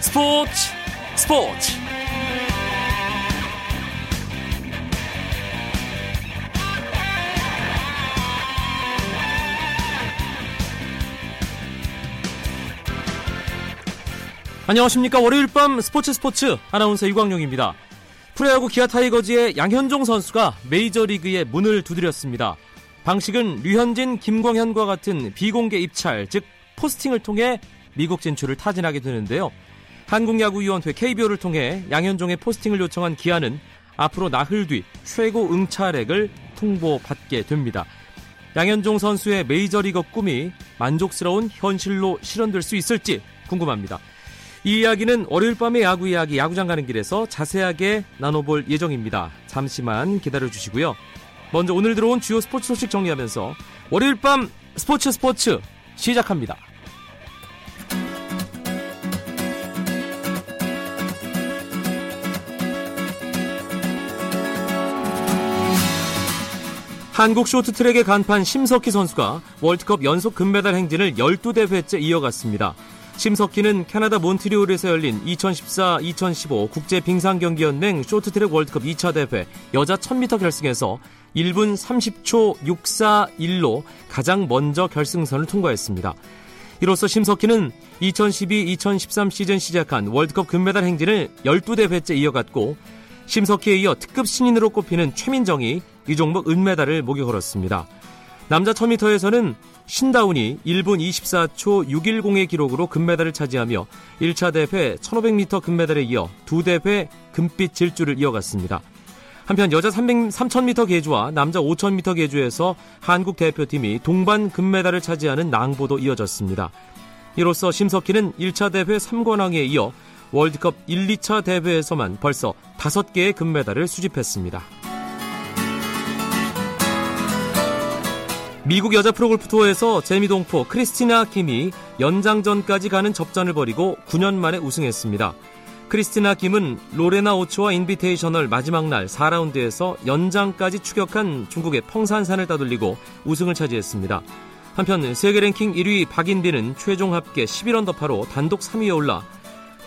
스포츠 스포츠. 안녕하십니까. 월요일 밤 스포츠 스포츠. 아나운서 이광용입니다. 프로야구 기아 타이거즈의 양현종 선수가 메이저리그에 문을 두드렸습니다. 방식은 류현진, 김광현과 같은 비공개 입찰, 즉 포스팅을 통해 미국 진출을 타진하게 되는데요. 한국야구위원회 KBO를 통해 양현종의 포스팅을 요청한 기아는 앞으로 나흘 뒤 최고 응찰액을 통보받게 됩니다. 양현종 선수의 메이저리거 꿈이 만족스러운 현실로 실현될 수 있을지 궁금합니다. 이 이야기는 월요일 밤의 야구 이야기 야구장 가는 길에서 자세하게 나눠볼 예정입니다. 잠시만 기다려 주시고요. 먼저 오늘 들어온 주요 스포츠 소식 정리하면서 월요일 밤 스포츠 스포츠 시작합니다. 한국 쇼트트랙의 간판 심석희 선수가 월드컵 연속 금메달 행진을 12대회째 이어갔습니다. 심석희는 캐나다 몬트리올에서 열린 2014-2015 국제 빙상경기연맹 쇼트트랙 월드컵 2차 대회 여자 1000m 결승에서 1분 30초 641로 가장 먼저 결승선을 통과했습니다. 이로써 심석희는 2012-2013 시즌 시작한 월드컵 금메달 행진을 12대회째 이어갔고 심석희에 이어 특급 신인으로 꼽히는 최민정이 이 종목 은메달을 목에 걸었습니다. 남자 1000m에서는 신다운이 1분 24초 610의 기록으로 금메달을 차지하며 1차 대회 1500m 금메달에 이어 두 대회 금빛 질주를 이어갔습니다. 한편 여자 300, 3000m 계주와 남자 5000m 계주에서 한국 대표팀이 동반 금메달을 차지하는 낭보도 이어졌습니다. 이로써 심석희는 1차 대회 3관왕에 이어 월드컵 1, 2차 대회에서만 벌써 5개의 금메달을 수집했습니다. 미국 여자 프로골프 투어에서 제미동포 크리스티나 김이 연장전까지 가는 접전을 벌이고 9년 만에 우승했습니다. 크리스티나 김은 로레나 오초아 인비테이셔널 마지막 날 4라운드에서 연장까지 추격한 중국의 펑산산을 따돌리고 우승을 차지했습니다. 한편 세계 랭킹 1위 박인비는 최종 합계 11언더파로 단독 3위에 올라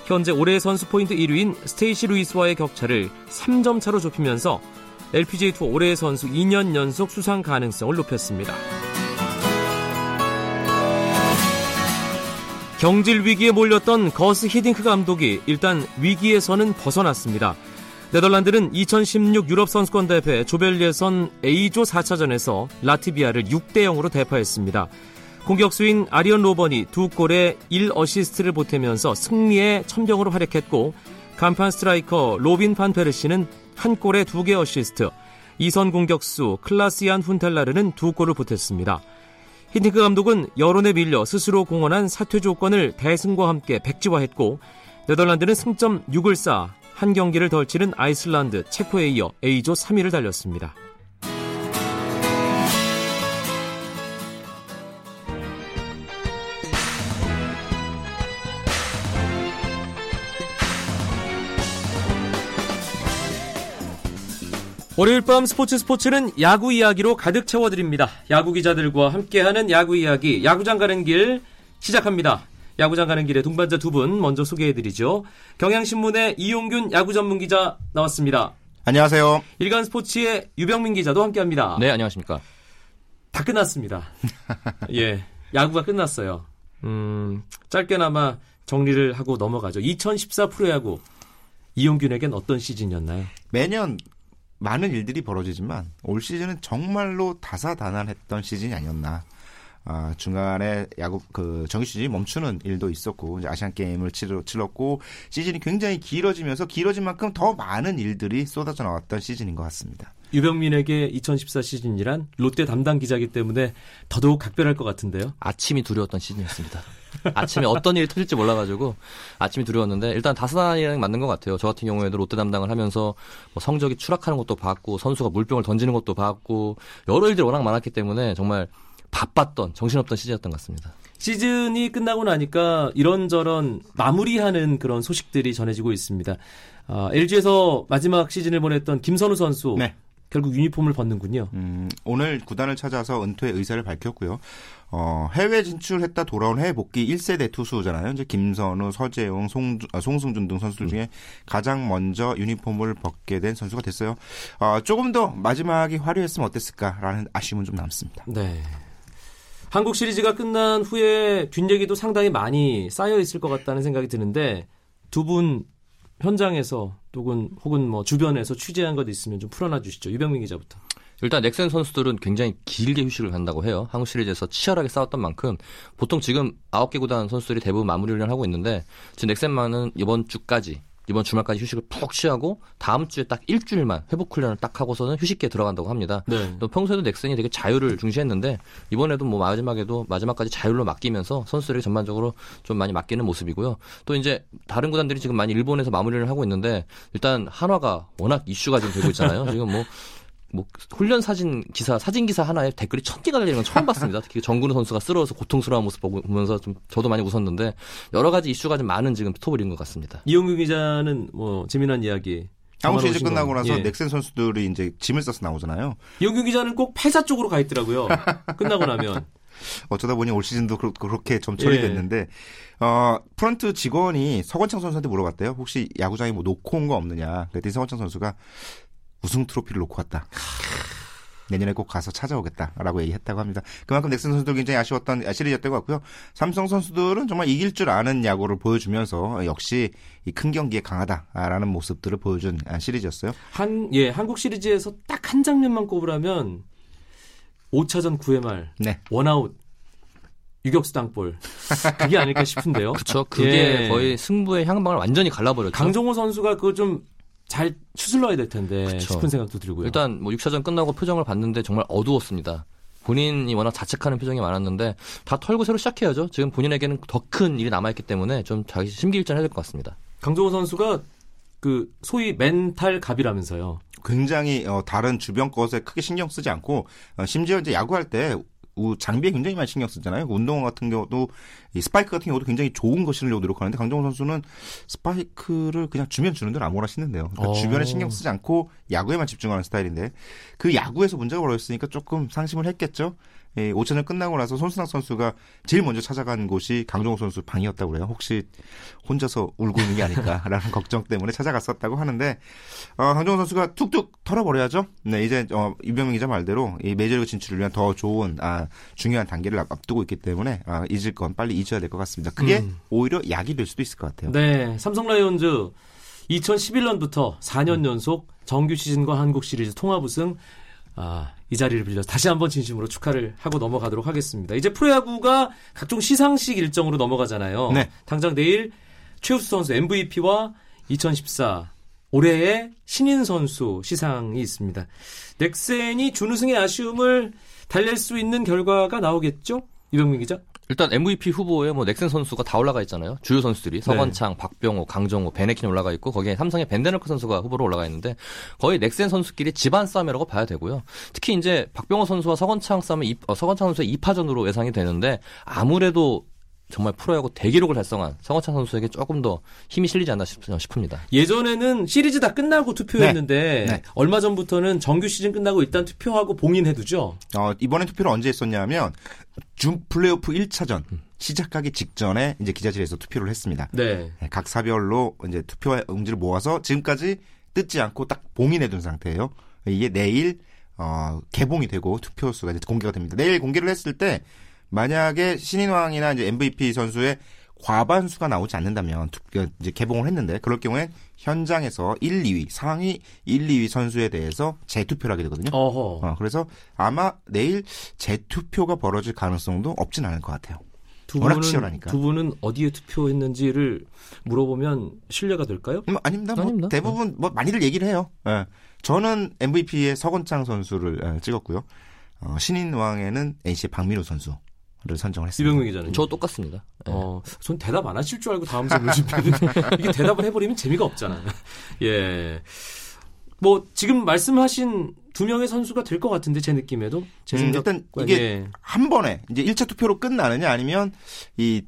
현재 올해 선수 포인트 1위인 스테이시 루이스와의 격차를 3점 차로 좁히면서 LPGA 투어 올해의 선수 2년 연속 수상 가능성을 높였습니다. 경질 위기에 몰렸던 거스 히딩크 감독이 일단 위기에서는 벗어났습니다. 네덜란드는 2016 유럽 선수권 대회 조별 예선 A조 4차전에서 라트비아를 6대 0으로 대파했습니다. 공격수인 아리언 로번이 두 골에 1어시스트를 보태면서 승리의 첨병으로 활약했고 간판 스트라이커 로빈 판 페르시는 한 골에 두 개 어시스트, 이선 공격수 클라스얀 훈텔라르는 두 골을 보탰습니다. 힌티크 감독은 여론에 밀려 스스로 공언한 사퇴 조건을 대승과 함께 백지화했고 네덜란드는 승점 6을 쌓아 한 경기를 덜 치른 아이슬란드, 체코에 이어 A조 3위를 달렸습니다. 월요일 밤 스포츠 스포츠는 야구 이야기로 가득 채워드립니다. 야구 기자들과 함께하는 야구 이야기, 야구장 가는 길 시작합니다. 야구장 가는 길에 동반자 두 분 먼저 소개해드리죠. 경향신문의 이용균 야구 전문 기자 나왔습니다. 안녕하세요. 일간 스포츠의 유병민 기자도 함께합니다. 네, 안녕하십니까. 다 끝났습니다. 예, 야구가 끝났어요. 음, 짧게나마 정리를 하고 넘어가죠. 2014 프로야구 이용균에겐 어떤 시즌이었나요? 매년 많은 일들이 벌어지지만 올 시즌은 정말로 다사다난했던 시즌이 아니었나. 아, 중간에 야구 그 정규 시즌이 멈추는 일도 있었고 이제 아시안 게임을 치러, 치렀고 시즌이 굉장히 길어지면서 길어진 만큼 더 많은 일들이 쏟아져 나왔던 시즌인 것 같습니다. 유병민에게 2014 시즌이란 롯데 담당 기자이기 때문에 더더욱 각별할 것 같은데요. 아침이 두려웠던 시즌이었습니다. 아침에 어떤 일이 터질지 몰라가지고 아침이 두려웠는데 일단 다스나이랑 맞는 것 같아요. 저 같은 경우에도 롯데 담당을 하면서 뭐 성적이 추락하는 것도 봤고 선수가 물병을 던지는 것도 봤고 여러 일들이 워낙 많았기 때문에 정말 바빴던 정신없던 시즌이었던 것 같습니다. 시즌이 끝나고 나니까 이런저런 마무리하는 그런 소식들이 전해지고 있습니다. 어, LG에서 마지막 시즌을 보냈던 김선우 선수 네. 결국 유니폼을 벗는군요. 음, 오늘 구단을 찾아서 은퇴 의사를 밝혔고요. 어, 해외 진출했다 돌아온 해외 복귀 1세대 투수잖아요. 이제 김선우, 서재용, 송, 아, 송승준 등 선수들 중에 가장 먼저 유니폼을 벗게 된 선수가 됐어요. 어, 조금 더 마지막이 화려했으면 어땠을까라는 아쉬움은 좀 남습니다. 네. 한국 시리즈가 끝난 후에 뒷얘기도 상당히 많이 쌓여 있을 것 같다는 생각이 드는데 두 분 현장에서 혹은 혹은 뭐 주변에서 취재한 것 있으면 좀 풀어놔 주시죠. 유병민 기자부터. 일단 넥센 선수들은 굉장히 길게 휴식을 간다고 해요. 한국 시리즈에서 치열하게 싸웠던 만큼 보통 지금 9개 구단 선수들이 대부분 마무리 훈련을 하고 있는데 지금 넥센만은 이번 주까지 이번 주말까지 휴식을 푹 취하고 다음 주에 딱 일주일만 회복 훈련을 딱 하고서는 휴식기에 들어간다고 합니다. 네. 또 평소에도 넥센이 되게 자유를 중시했는데 이번에도 뭐 마지막에도 마지막까지 자율로 맡기면서 선수들이 전반적으로 좀 많이 맡기는 모습이고요. 또 이제 다른 구단들이 지금 많이 일본에서 마무리를 하고 있는데 일단 한화가 워낙 이슈가 좀 되고 있잖아요. 지금 뭐 뭐 훈련 사진 기사 사진 기사 하나에 댓글이 천 개가 달리는 건 처음 봤습니다. 특히 정근우 선수가 쓰러워서 고통스러운 모습 보면서 좀 저도 많이 웃었는데 여러 가지 이슈가 좀 많은 지금 스토리인 것 같습니다. 이용규 기자는 뭐 재미난 이야기. 담아놓으신 시리즈 끝나고 거. 나서 예. 넥센 선수들이 이제 짐을 싸서 나오잖아요. 이용규 기자는 꼭 폐사 쪽으로 가 있더라고요. 끝나고 나면. 어쩌다 보니 올 시즌도 그렇- 그렇게 좀 처리됐는데 어, 프런트 직원이 서건창 선수한테 물어봤대요. 혹시 야구장에 뭐 놓고 온 거 없느냐. 그랬더니 서건창 선수가 우승 트로피를 놓고 왔다. 내년에 꼭 가서 찾아오겠다라고 얘기했다고 합니다. 그만큼 넥슨 선수들 굉장히 아쉬웠던 시리즈였던 것 같고요. 삼성 선수들은 정말 이길 줄 아는 야구를 보여주면서 역시 이 큰 경기에 강하다라는 모습들을 보여준 시리즈였어요. 한, 예, 한국 시리즈에서 딱 한 장면만 꼽으라면 5차전 9회 말 네. 원아웃 유격수 땅볼 그게 아닐까 싶은데요. 그렇죠. 그게 예. 거의 승부의 향방을 완전히 갈라버렸죠. 강정호 선수가 그거 좀 잘 추슬러야 될 텐데 그쵸. 싶은 생각도 들고요. 일단 뭐 6차전 끝나고 표정을 봤는데 정말 어두웠습니다. 본인이 워낙 자책하는 표정이 많았는데 다 털고 새로 시작해야죠. 지금 본인에게는 더 큰 일이 남아있기 때문에 좀 자기 심기일전 해야 될 것 같습니다. 강정호 선수가 그 소위 멘탈 갑이라면서요. 굉장히 어, 다른 주변 것에 크게 신경 쓰지 않고 어, 심지어 이제 야구할 때 우- 장비에 굉장히 많이 신경 쓰잖아요. 운동 같은 경우도 이 스파이크 같은 경우도 굉장히 좋은 거 신으려고 노력하는데 강정호 선수는 스파이크를 그냥 주면 주는 대로 아무거나 신는데요. 그러니까 어. 주변에 신경 쓰지 않고 야구에만 집중하는 스타일인데 그 야구에서 문제가 벌어졌으니까 조금 상심을 했겠죠. 예, 5차전 끝나고 나서 손순학 선수가 제일 먼저 찾아간 곳이 강정호 선수 방이었다고 그래요. 혹시 혼자서 울고 있는 게 아닐까라는 걱정 때문에 찾아갔었다고 하는데 어, 강정호 선수가 툭툭 털어버려야죠. 네, 이제 어, 이병민 기자 말대로 이 메이저리그 진출을 위한 더 좋은 아, 중요한 단계를 앞- 앞두고 있기 때문에 아, 잊을 건 빨리 잊어야 될 것 같습니다. 그게 음. 오히려 약이 될 수도 있을 것 같아요. 네, 삼성 라이온즈 2011년부터 4년 연속 정규 시즌과 한국 시리즈 통합 우승 아, 이 자리를 빌려서 다시 한번 진심으로 축하를 하고 넘어가도록 하겠습니다. 이제 프로야구가 각종 시상식 일정으로 넘어가잖아요. 네. 당장 내일 최우수 선수 MVP와 2014 올해의 신인 선수 시상이 있습니다. 넥센이 준우승의 아쉬움을 달랠 수 있는 결과가 나오겠죠? 이병민 기자? 일단 MVP 후보에 뭐 넥센 선수가 다 올라가 있잖아요. 주요 선수들이 서건창, 박병호, 강정호, 베네킨 올라가 있고 거기에 삼성의 벤데너크 선수가 후보로 올라가 있는데 거의 넥센 선수끼리 집안 싸움이라고 봐야 되고요. 특히 이제 박병호 선수와 서건창 싸움은 이- 어, 서건창 선수의 2파전으로 예상이 되는데 아무래도 정말 프로야구 대기록을 달성한 서건창 선수에게 조금 더 힘이 실리지 않나 싶, 싶습니다. 예전에는 시리즈 다 끝나고 투표했는데 네. 네. 얼마 전부터는 정규 시즌 끝나고 일단 투표하고 봉인해두죠. 어, 이번에 투표를 언제 했었냐면 준 플레이오프 1차전 시작하기 직전에 이제 기자실에서 투표를 했습니다. 네. 네, 각 사별로 이제 투표 응지를 모아서 지금까지 뜯지 않고 딱 봉인해 둔 상태예요. 이게 내일 어, 개봉이 되고 투표 수가 이제 공개가 됩니다. 내일 공개를 했을 때 만약에 신인왕이나 이제 MVP 선수의 과반수가 나오지 않는다면 투표 이제 개봉을 했는데 그럴 경우엔 현장에서 1, 2위 상위 1, 2위 선수에 대해서 재투표를 하게 되거든요. 어허. 어, 그래서 아마 내일 재투표가 벌어질 가능성도 없진 않을 것 같아요. 두 워낙 분은 치열하니까. 두 분은 어디에 투표했는지를 물어보면 신뢰가 될까요? 음, 아닙니다. 뭐 아닙니다. 대부분 뭐 많이들 얘기를 해요. 예. 저는 MVP에 서건창 선수를 예, 찍었고요. 어, 신인왕에는 NC의 박민우 선수 를 선정을 했습니다. 이병민 기자는. 저 똑같습니다. 예. 어, 전 대답 안 하실 줄 알고 다음 질문 준비했는데 이게 대답을 해버리면 재미가 없잖아요. 예. 뭐 지금 말씀하신 두 명의 선수가 될 것 같은데 제 느낌에도 제 음, 일단 이게 한 번에 이제 1차 투표로 끝나느냐 아니면 이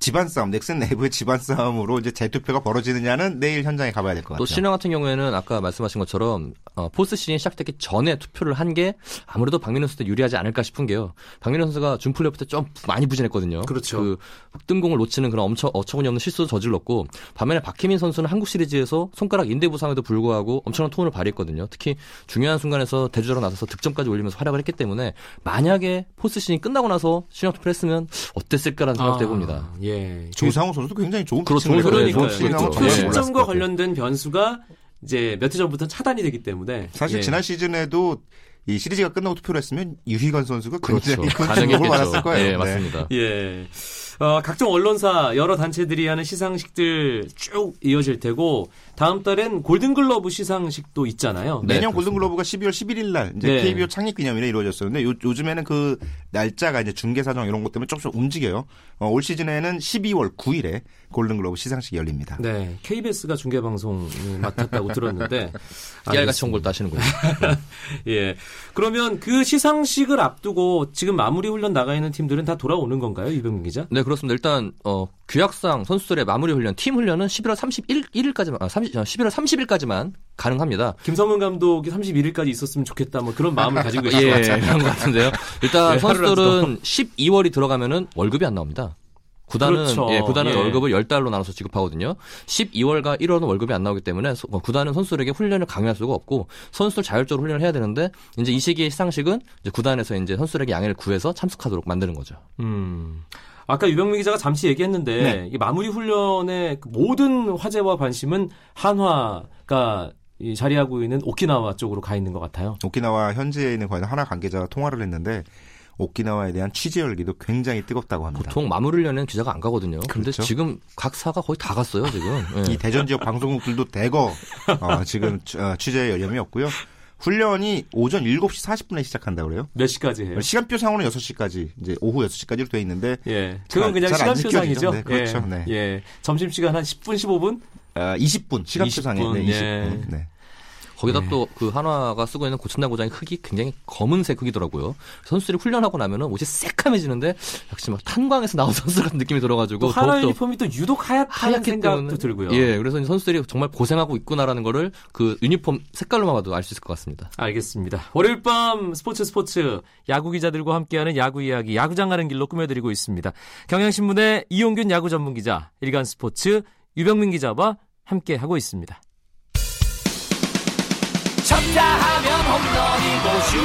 집안 싸움, 넥슨 내부의 집안 싸움으로 이제 재투표가 벌어지느냐는 내일 현장에 가봐야 될 것 같아요. 또 신화 같은 경우에는 아까 말씀하신 것처럼 어, 포스 시즌이 시작되기 전에 투표를 한 게 아무래도 박민호 선수한테 유리하지 않을까 싶은 게요. 박민호 선수가 준 플레이오프 때 좀 많이 부진했거든요. 그렇죠. 그 뜬공을 놓치는 그런 엄청 어처구니 없는 실수도 저질렀고 반면에 박혜민 선수는 한국 시리즈에서 손가락 인대 부상에도 불구하고 엄청난 톤을 발휘했거든요. 특히 중요한 순간에서 대주자로 나서서 득점까지 올리면서 활약을 했기 때문에 만약에 포스 시즌이 끝나고 나서 신형 투표를 했으면 어땠을까라는 생각도 해봅니다. 예. 조상우 선수도 굉장히 좋은 그렇죠. 피칭을. 그러니까요. 그렇죠. 정말 예. 실점과. 관련된 변수가 이제 몇 해 전부터 차단이 되기 때문에 사실 예. 지난 시즌에도 이 시리즈가 끝나고 투표를 했으면 유희관 선수가 그렇죠. 굉장히 큰 가능했겠죠. 주목을 받았을 거예요. 예, 네. 맞습니다. 예. 어, 각종 언론사 여러 단체들이 하는 시상식들 쭉 이어질 테고 다음 달엔 골든글러브 시상식도 있잖아요. 네, 내년 그렇습니다. 골든글러브가 12월 11일 날 이제 네. KBO 창립 기념일에 이루어졌었는데 요, 요즘에는 그 날짜가 이제 중계 사정 이런 것 때문에 조금씩 움직여요. 어, 올 시즌에는 12월 9일에 골든글러브 시상식이 열립니다. 네, KBS가 중계 방송 맡았다고 들었는데 깨알같이 온걸 따시는군요. 예. 그러면 그 시상식을 앞두고 지금 마무리 훈련 나가 있는 팀들은 다 돌아오는 건가요, 유병민 기자? 네, 그렇습니다. 일단 어, 규약상 선수들의 마무리 훈련, 팀 훈련은 11월 31일까지만, 아, 30, 11월 30일까지만 가능합니다. 김성근 감독이 31일까지 있었으면 좋겠다, 뭐 그런 마음을 가지고 계신 것 예, 것 같은데요. 일단 예, 선수 들은 12월이 들어가면은 월급이 안 나옵니다. 구단은 그렇죠. 예, 구단은 예. 월급을 10달로 나눠서 지급하거든요. 12월과 1월은 월급이 안 나오기 때문에 소- 어, 구단은 선수들에게 훈련을 강요할 수가 없고 선수들 자율적으로 훈련을 해야 되는데 이제 이 시기의 시상식은 이제 구단에서 이제 선수들에게 양해를 구해서 참석하도록 만드는 거죠. 음. 아까 유병민 기자가 잠시 얘기했는데 네. 이 마무리 훈련의 그 모든 화제와 관심은 한화가 이 자리하고 있는 오키나와 쪽으로 가 있는 것 같아요. 오키나와 현지에 있는 과연 하나 관계자와 통화를 했는데 오키나와에 대한 취재 열기도 굉장히 뜨겁다고 합니다. 보통 마무리 훈련은 기자가 안 가거든요. 근데 그렇죠. 지금 각 사가 거의 다 갔어요, 지금. 예. 이 대전 지역 방송국들도 대거 어, 지금 취- 어, 취재 열념이 없고요. 훈련이 오전 7시 40분에 시작한다 그래요. 몇 시까지 해요? 시간표 상으로는 6시까지 이제 오후 6시까지로 돼 있는데 예. 그건 그냥 시간표상이죠. 네, 그렇죠. 예. 네. 예. 점심시간 한 10분, 15분? 어, 20분 시간표 상에 20분, 네, 20분. 예. 네. 거기다 또그 한화가 쓰고 있는 고천날 고장의 흙이 굉장히 검은색 흙이더라고요. 선수들이 훈련하고 나면은 옷이 새카매지는데 역시 막 탄광에서 나온 선수 같은 느낌이 들어가지고 더욱더 유니폼이 또 유독 하얗다는 생각도 들고요. 예, 그래서 선수들이 정말 고생하고 있구나라는 거를 그 유니폼 색깔로만 봐도 알 수 있을 것 같습니다. 알겠습니다. 월요일 밤 스포츠 스포츠 야구 기자들과 함께하는 야구 이야기 야구장 가는 길로 꾸며드리고 있습니다. 경향신문의 이용균 야구 전문 기자, 일간 스포츠 유병민 기자와 함께 하고 있습니다. 쳤다 하면 홈런이고 슛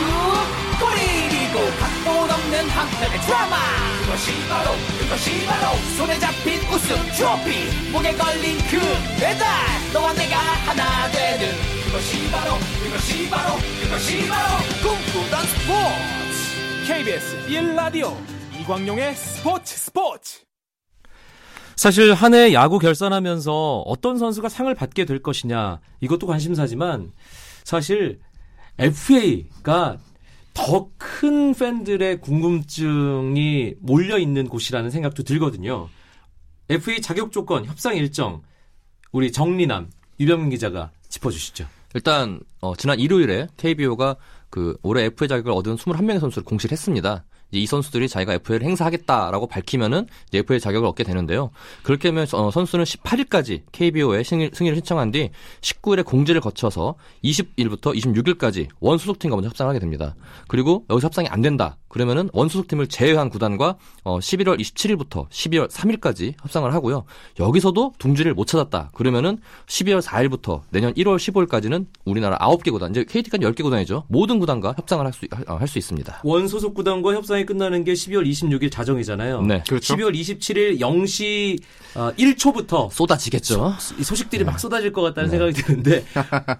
골이고 각본 없는 한편의 드라마. 그것이 바로 그것이 바로 손에 잡힌 우승 트로피. 목에 걸린 그 배달 너와 내가 하나 되는. 그것이 바로 그것이 바로 그것이 바로 꿈꾸던 스포츠. KBS 1라디오 이광용의 스포츠 스포츠. 사실 한 해 야구 결산하면서 어떤 선수가 상을 받게 될 것이냐 이것도 관심사지만 사실 FA가 더 큰 팬들의 궁금증이 몰려 있는 곳이라는 생각도 들거든요. FA 자격 조건, 협상 일정 우리 정리남 유병민 기자가 짚어주시죠. 일단 어, 지난 일요일에 KBO가 그 올해 FA 자격을 얻은 21명의 선수를 공시를 했습니다. 이 선수들이 자기가 FA를 행사하겠다라고 밝히면은 FA 자격을 얻게 되는데요. 그렇게 하면 어, 선수는 18일까지 KBO에 승인, 승인을 신청한 뒤 19일에 공지를 거쳐서 20일부터 26일까지 원 소속팀과 먼저 협상을 하게 됩니다. 그리고 여기서 협상이 안 된다. 그러면은 원 소속팀을 제외한 구단과 어, 11월 27일부터 12월 3일까지 협상을 하고요. 여기서도 둥지를 못 찾았다. 그러면은 12월 4일부터 내년 1월 15일까지는 우리나라 9개 구단, 이제 KT까지 10개 구단이죠. 모든 구단과 협상을 할 수 할수 있습니다. 원 소속 구단과 협상이 끝나는 게 12월 26일 자정이잖아요. 네. 그렇죠. 12월 27일 0시 어, 1초부터 쏟아지겠죠. 이 소식들이 막 쏟아질 것 같다는 생각이 드는데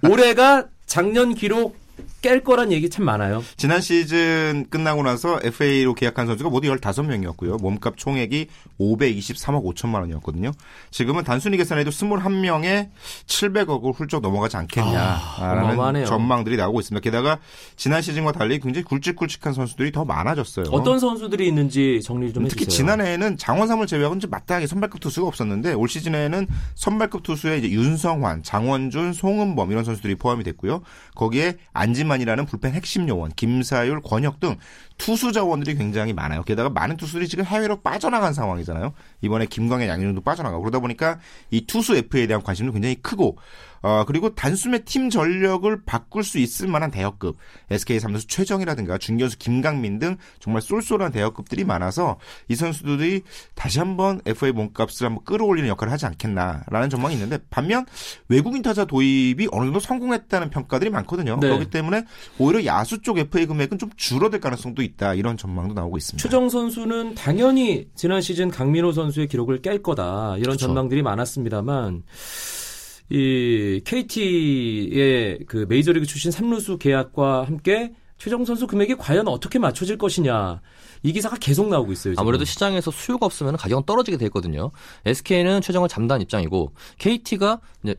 올해가 작년 기록 깰 거란 얘기 참 많아요. 지난 시즌 끝나고 나서 FA로 계약한 선수가 모두 15명이었고요. 몸값 총액이 523억 5천만 원이었거든요. 지금은 단순히 계산해도 21명에 700억을 훌쩍 넘어가지 않겠냐라는 어마어마하네요. 전망들이 나오고 있습니다. 게다가 지난 시즌과 달리 굉장히 굵직굵직한 선수들이 더 많아졌어요. 어떤 선수들이 있는지 정리 좀 해주세요. 특히 지난해에는 장원삼을 제외하고는 좀 마땅하게 선발급 투수가 없었는데 올 시즌에는 선발급 투수에 이제 윤성환, 장원준, 송은범 이런 선수들이 포함이 됐고요. 거기에 안지만 이라는 불펜 핵심 요원, 김사율, 권혁 등 투수 자원들이 굉장히 많아요. 게다가 많은 투수들이 지금 해외로 빠져나간 상황이잖아요. 이번에 김광현, 양현종도 빠져나가고 그러다 보니까 이 투수 FA에 대한 관심도 굉장히 크고 어, 그리고 단숨에 팀 전력을 바꿀 수 있을 만한 대역급 SK 삼루수 최정이라든가 중견수 김강민 등 정말 쏠쏠한 대역급들이 많아서 이 선수들이 다시 한번 FA 몸값을 한번 끌어올리는 역할을 하지 않겠나라는 전망이 있는데 반면 외국인 타자 도입이 어느 정도 성공했다는 평가들이 많거든요. 네. 그렇기 때문에 오히려 야수 쪽 FA 금액은 좀 줄어들 가능성도 있다 이런 전망도 나오고 있습니다. 최정 선수는 당연히 지난 시즌 강민호 선수의 기록을 깰 거다 이런 그쵸. 전망들이 많았습니다만 이 KT의 그 메이저리그 출신 3루수 계약과 함께 최정 선수 금액이 과연 어떻게 맞춰질 것이냐 이 기사가 계속 나오고 있어요. 지금. 아무래도 시장에서 수요가 없으면 가격은 떨어지게 돼 있거든요. SK는 최정을 잠단 입장이고 KT가 이제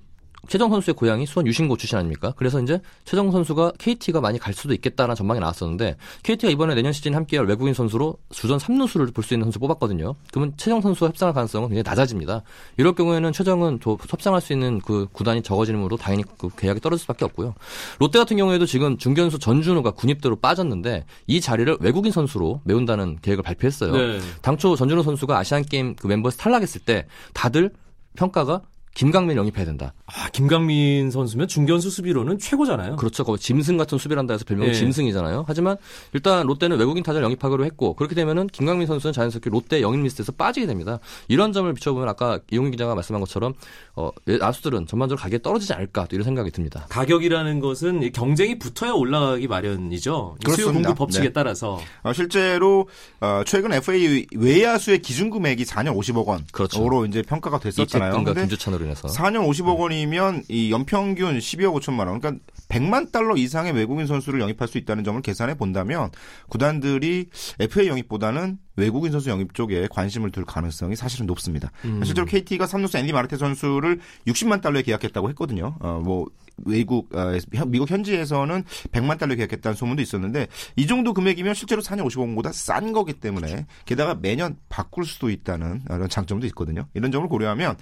최정 선수의 고향이 수원 유신고 출신 아닙니까? 그래서 이제 최정 선수가 KT가 많이 갈 수도 있겠다라는 전망이 나왔었는데 KT가 이번에 내년 시즌 함께할 외국인 선수로 주전 3루수를 볼 수 있는 선수 뽑았거든요. 그러면 최정 선수와 협상할 가능성은 굉장히 낮아집니다. 이럴 경우에는 최정은 더 협상할 수 있는 그 구단이 적어지므로 당연히 그 계약이 떨어질 수밖에 없고요. 롯데 같은 경우에도 지금 중견수 전준우가 군입대로 빠졌는데 이 자리를 외국인 선수로 메운다는 계획을 발표했어요. 네. 당초 전준호 선수가 아시안 게임 그 멤버에서 탈락했을 때 다들 평가가 김강민 영입해야 된다. 아, 김강민 선수면 중견수 수비로는 최고잖아요. 그렇죠. 거의 짐승 같은 수비를 한다 해서 별명이 예. 짐승이잖아요. 하지만 일단 롯데는 외국인 타자를 영입하기로 했고 그렇게 되면은 김강민 선수는 자연스럽게 롯데 영입 리스트에서 빠지게 됩니다. 이런 점을 비춰보면 아까 이용희 기자가 말씀한 것처럼 어, 야수들은 전반적으로 가격이 떨어지지 않을까 또 이런 생각이 듭니다. 가격이라는 것은 이 경쟁이 붙어야 올라가기 마련이죠. 이 수요 그렇습니다. 공급 법칙에 네. 따라서. 어, 실제로 어, 최근 FA 외야수의 기준 금액이 4년 50억 원으로 그렇죠. 이제 평가가 됐었잖아요. 근데 김주찬으로 인해서 4년 50억 원이면 이 연평균 12억 5천만 원. 그러니까 100만 달러 이상의 외국인 선수를 영입할 수 있다는 점을 계산해 본다면 구단들이 FA 영입보다는 외국인 선수 영입 쪽에 관심을 둘 가능성이 사실은 높습니다. 실제로 KT가 삼루수 앤디 마르테 선수를 60만 달러에 계약했다고 했거든요. 어, 뭐 외국 어, 현- 미국 현지에서는 100만 달러 계약했다는 소문도 있었는데 이 정도 금액이면 실제로 4년 50억 원보다 싼 거기 때문에 게다가 매년 바꿀 수도 있다는 그런 장점도 있거든요. 이런 점을 고려하면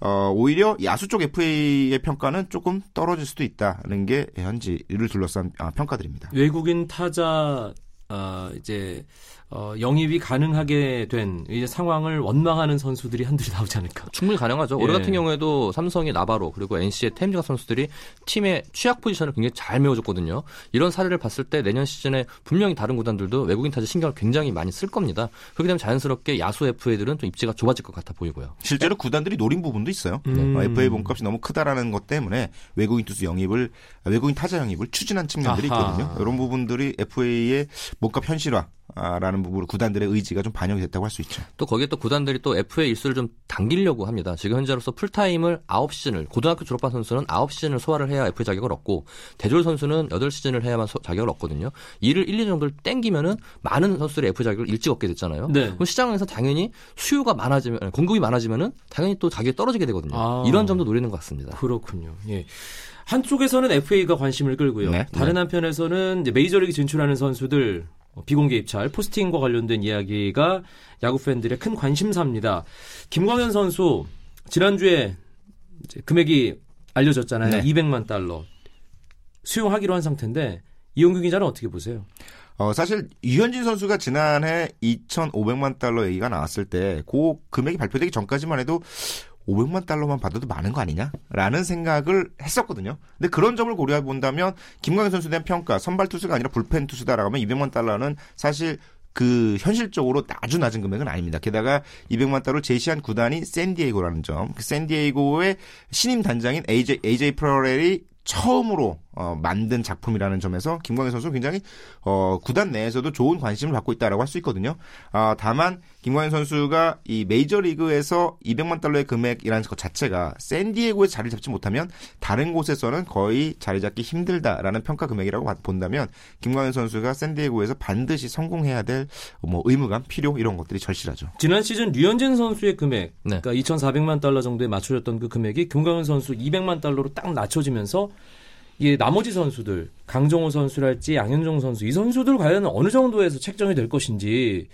어, 오히려 야수 쪽 FA의 평가는 조금 떨어질 수도 있다는 게 현지 이를 둘러싼 아, 평가들입니다. 외국인 타자 아, 이제 어, 영입이 가능하게 된 이제 상황을 원망하는 선수들이 한둘이 나오지 않을까. 충분히 가능하죠. 올해 예. 같은 경우에도 삼성의 나바로 그리고 NC의 템지가 선수들이 팀의 취약 포지션을 굉장히 잘 메워줬거든요. 이런 사례를 봤을 때 내년 시즌에 분명히 다른 구단들도 외국인 타자 신경을 굉장히 많이 쓸 겁니다. 그렇게 되면 자연스럽게 야수 FA들은 좀 입지가 좁아질 것 같아 보이고요. 실제로 구단들이 노린 부분도 있어요. 음. 어, FA 몸값이 너무 크다라는 것 때문에 외국인 투수 영입을 외국인 타자 영입을 추진한 측면들이 아하. 있거든요. 이런 부분들이 FA의 몸값 현실화라는 부분으로 구단들의 의지가 좀 반영이 됐다고 할 수 있죠. 또 거기에 또 구단들이 또 FA 일수를 좀 당기려고 합니다. 지금 현재로서 풀타임을 9시즌을 고등학교 졸업한 선수는 9시즌을 소화를 해야 FA 자격을 얻고 대졸 선수는 8시즌을 해야만 소- 자격을 얻거든요. 이를 1, 2년 정도를 땡기면은 많은 선수들이 FA 자격을 일찍 얻게 됐잖아요. 네. 그럼 시장에서 당연히 수요가 많아지면 공급이 많아지면은 당연히 또 자격이 떨어지게 되거든요. 아. 이런 점도 노리는 것 같습니다. 그렇군요. 예. 한쪽에서는 FA가 관심을 끌고요. 네. 다른 한편에서는 이제 메이저리그 진출하는 선수들 어, 비공개 입찰, 포스팅과 관련된 이야기가 야구 팬들의 큰 관심사입니다. 김광현 선수 지난주에 이제 금액이 알려졌잖아요. 네. 200만 달러 수용하기로 한 상태인데 이용규 기자는 어떻게 보세요? 어, 사실 유현진 선수가 지난해 2,500만 달러 얘기가 나왔을 때 그 금액이 발표되기 전까지만 해도 500만 달러만 받아도 많은 거 아니냐라는 생각을 했었거든요. 근데 그런 점을 고려해 본다면 김광현 선수에 대한 평가 선발 투수가 아니라 불펜 투수다라고 하면 200만 달러는 사실 그 현실적으로 아주 낮은 금액은 아닙니다. 게다가 200만 달러를 제시한 구단이 샌디에이고라는 점. 그 샌디에이고의 신임 단장인 AJ, AJ 프로렐이 처음으로 어, 만든 작품이라는 점에서 김광현 선수 굉장히 어, 구단 내에서도 좋은 관심을 받고 있다라고 할 수 있거든요. 아, 다만 김광현 선수가 이 메이저 리그에서 200만 달러의 금액이라는 것 자체가 샌디에고에 자리를 잡지 못하면 다른 곳에서는 거의 자리 잡기 힘들다라는 평가 금액이라고 봐- 본다면 김광현 선수가 샌디에고에서 반드시 성공해야 될 뭐 의무감, 필요 이런 것들이 절실하죠. 지난 시즌 류현진 선수의 금액, 네. 그러니까 2,400만 달러 정도에 맞춰졌던 그 금액이 김광현 선수 200만 달러로 딱 낮춰지면서 이 나머지 선수들 강정호 선수랄지 양현종 선수 이 선수들 과연 어느 정도에서 책정이 될 것인지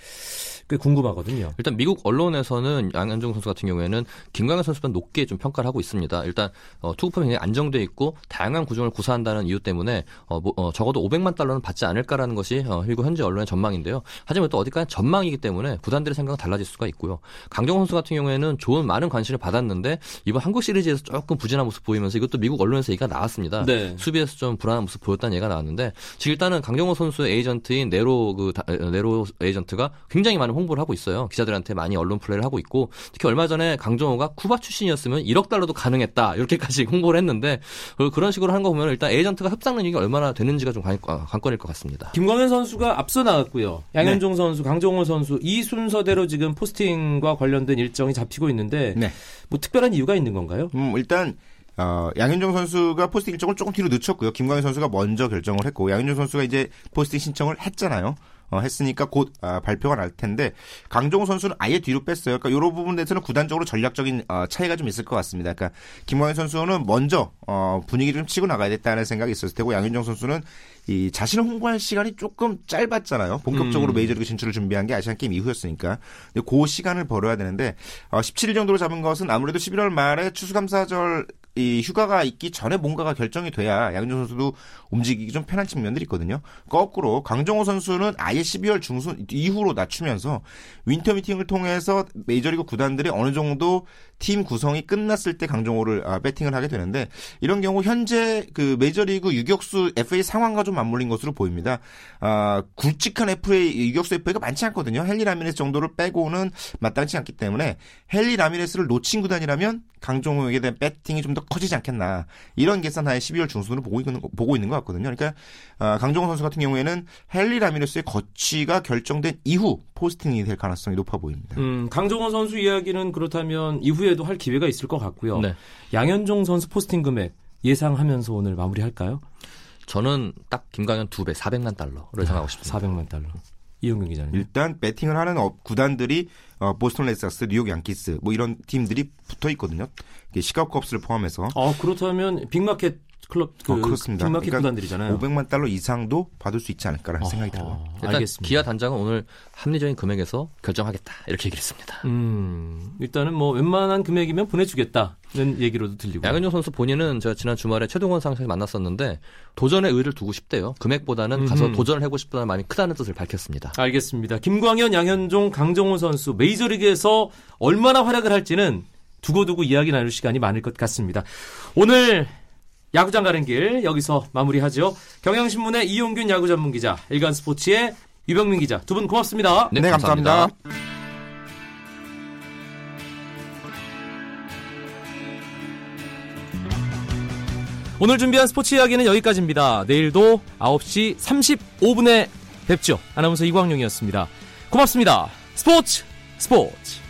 꽤 궁금하거든요. 일단 미국 언론에서는 양현종 선수 같은 경우에는 김광현 선수보다 높게 좀 평가를 하고 있습니다. 일단 어, 투구폼이 굉장히 안정돼 있고 다양한 구종을 구사한다는 이유 때문에 어, 뭐, 어, 적어도 500만 달러는 받지 않을까라는 것이 어, 미국 현지 언론의 전망인데요. 하지만 또 어디까지 전망이기 때문에 구단들의 생각은 달라질 수가 있고요. 강정호 선수 같은 경우에는 좋은 많은 관심을 받았는데 이번 한국 시리즈에서 조금 부진한 모습 보이면서 이것도 미국 언론에서 얘기가 나왔습니다. 네. 수비에서 좀 불안한 모습 보였다는 얘기가 나왔는데 지금 일단은 강정호 선수의 에이전트인 넬로 그 다- 넬로 에이전트가 굉장히 많은 홍보를 하고 있어요. 기자들한테 많이 언론 플레이를 하고 있고 특히 얼마 전에 강정호가 쿠바 출신이었으면 1억 달러도 가능했다 이렇게까지 홍보를 했는데 어, 그런 식으로 하는 거 보면 일단 에이전트가 협상 능력이 얼마나 되는지가 좀 관, 아, 관건일 것 같습니다. 김광현 선수가 앞서 나갔고요. 양현종 선수, 강정호 선수 이 순서대로 지금 포스팅과 관련된 일정이 잡히고 있는데 네. 뭐 특별한 이유가 있는 건가요? 음, 일단 어, 양현종 선수가 포스팅 일정을 조금 뒤로 늦췄고요. 김광현 선수가 먼저 결정을 했고 양현종 선수가 이제 포스팅 신청을 했잖아요. 어, 했으니까 곧 아, 발표가 날 텐데 강정호 선수는 아예 뒤로 뺐어요. 그러니까 이런 부분에서는 구단적으로 전략적인 어, 차이가 좀 있을 것 같습니다. 그러니까 김광현 선수는 먼저 어, 분위기를 좀 치고 나가야 됐다는 생각이 있었을 테고 양현종 선수는 이 자신을 홍보할 시간이 조금 짧았잖아요. 본격적으로 메이저리그 진출을 준비한 게 아시안 게임 이후였으니까. 그 시간을 벌어야 되는데 어, 17일 정도로 잡은 것은 아무래도 11월 말에 추수감사절 이 휴가가 있기 전에 뭔가가 결정이 돼야 양현종 선수도 움직이기 좀 편한 측면들이 있거든요. 거꾸로 강정호 선수는 아예 12월 중순 이후로 늦추면서 윈터 미팅을 통해서 메이저리그 구단들이 어느 정도 팀 구성이 끝났을 때 강정호를 아, 배팅을 하게 되는데 이런 경우 현재 그 메이저리그 유격수 FA 상황과 좀 맞물린 것으로 보입니다. 아, 굵직한 FA 유격수 FA가 많지 않거든요. 핸리 라미레스 정도를 빼고는 마땅치 않기 때문에 핸리 라미레스를 놓친 구단이라면 강정호에게 대한 배팅이 좀 더 커지지 않겠나 이런 계산하에 12월 중순으로 보고 있는 거- 보고 있는 것 같거든요. 그러니까 아, 강정호 선수 같은 경우에는 핸리 라미레스의 거취가 결정된 이후 posting이 될 가능성이 높아 보입니다. 음, 강정호 선수 이야기는 그렇다면 이후 에도 할 기회가 있을 것 같고요. 네. 양현종 선수 포스팅 금액 예상하면서 오늘 마무리할까요? 저는 딱 김광현 두 배, 400만 달러를 예상하고 싶습니다. 400만 달러. 이용경 기자님. 일단 배팅을 하는 업- 구단들이 어, 보스턴 레드삭스, 뉴욕 양키스 뭐 이런 팀들이 붙어 있거든요. 시카고 컵스를 포함해서 어, 그렇다면 big market 클럽 그 어, 그렇습니다. big market 그러니까 구단들이잖아요. 500만 달러 이상도 받을 수 있지 않을까라는 생각이 들어요. 일단 알겠습니다. 기아 단장은 오늘 합리적인 금액에서 결정하겠다 이렇게 얘기를 했습니다. 음, 일단은 뭐 웬만한 금액이면 보내주겠다는 얘기로도 들리고. 양현종 선수 본인은 제가 지난 주말에 최동원 상사에 만났었는데 도전의 의를 두고 싶대요. 금액보다는 가서 음흠. 도전을 해보고 싶다는 마음이 크다는 뜻을 밝혔습니다. 알겠습니다. 김광현, 양현종, 강정호 선수 메이저리그에서 얼마나 활약을 할지는 두고두고 이야기 나눌 시간이 많을 것 같습니다. 오늘 야구장 가는 길 여기서 마무리하죠. 경향신문의 이용균 야구 전문 기자, 일간 스포츠의 유병민 기자 두 분 고맙습니다. 네, 네, 감사합니다. 오늘 준비한 스포츠 이야기는 여기까지입니다. 내일도 9시 35분에 뵙죠. 아나운서 이광용이었습니다. 고맙습니다. 스포츠 스포츠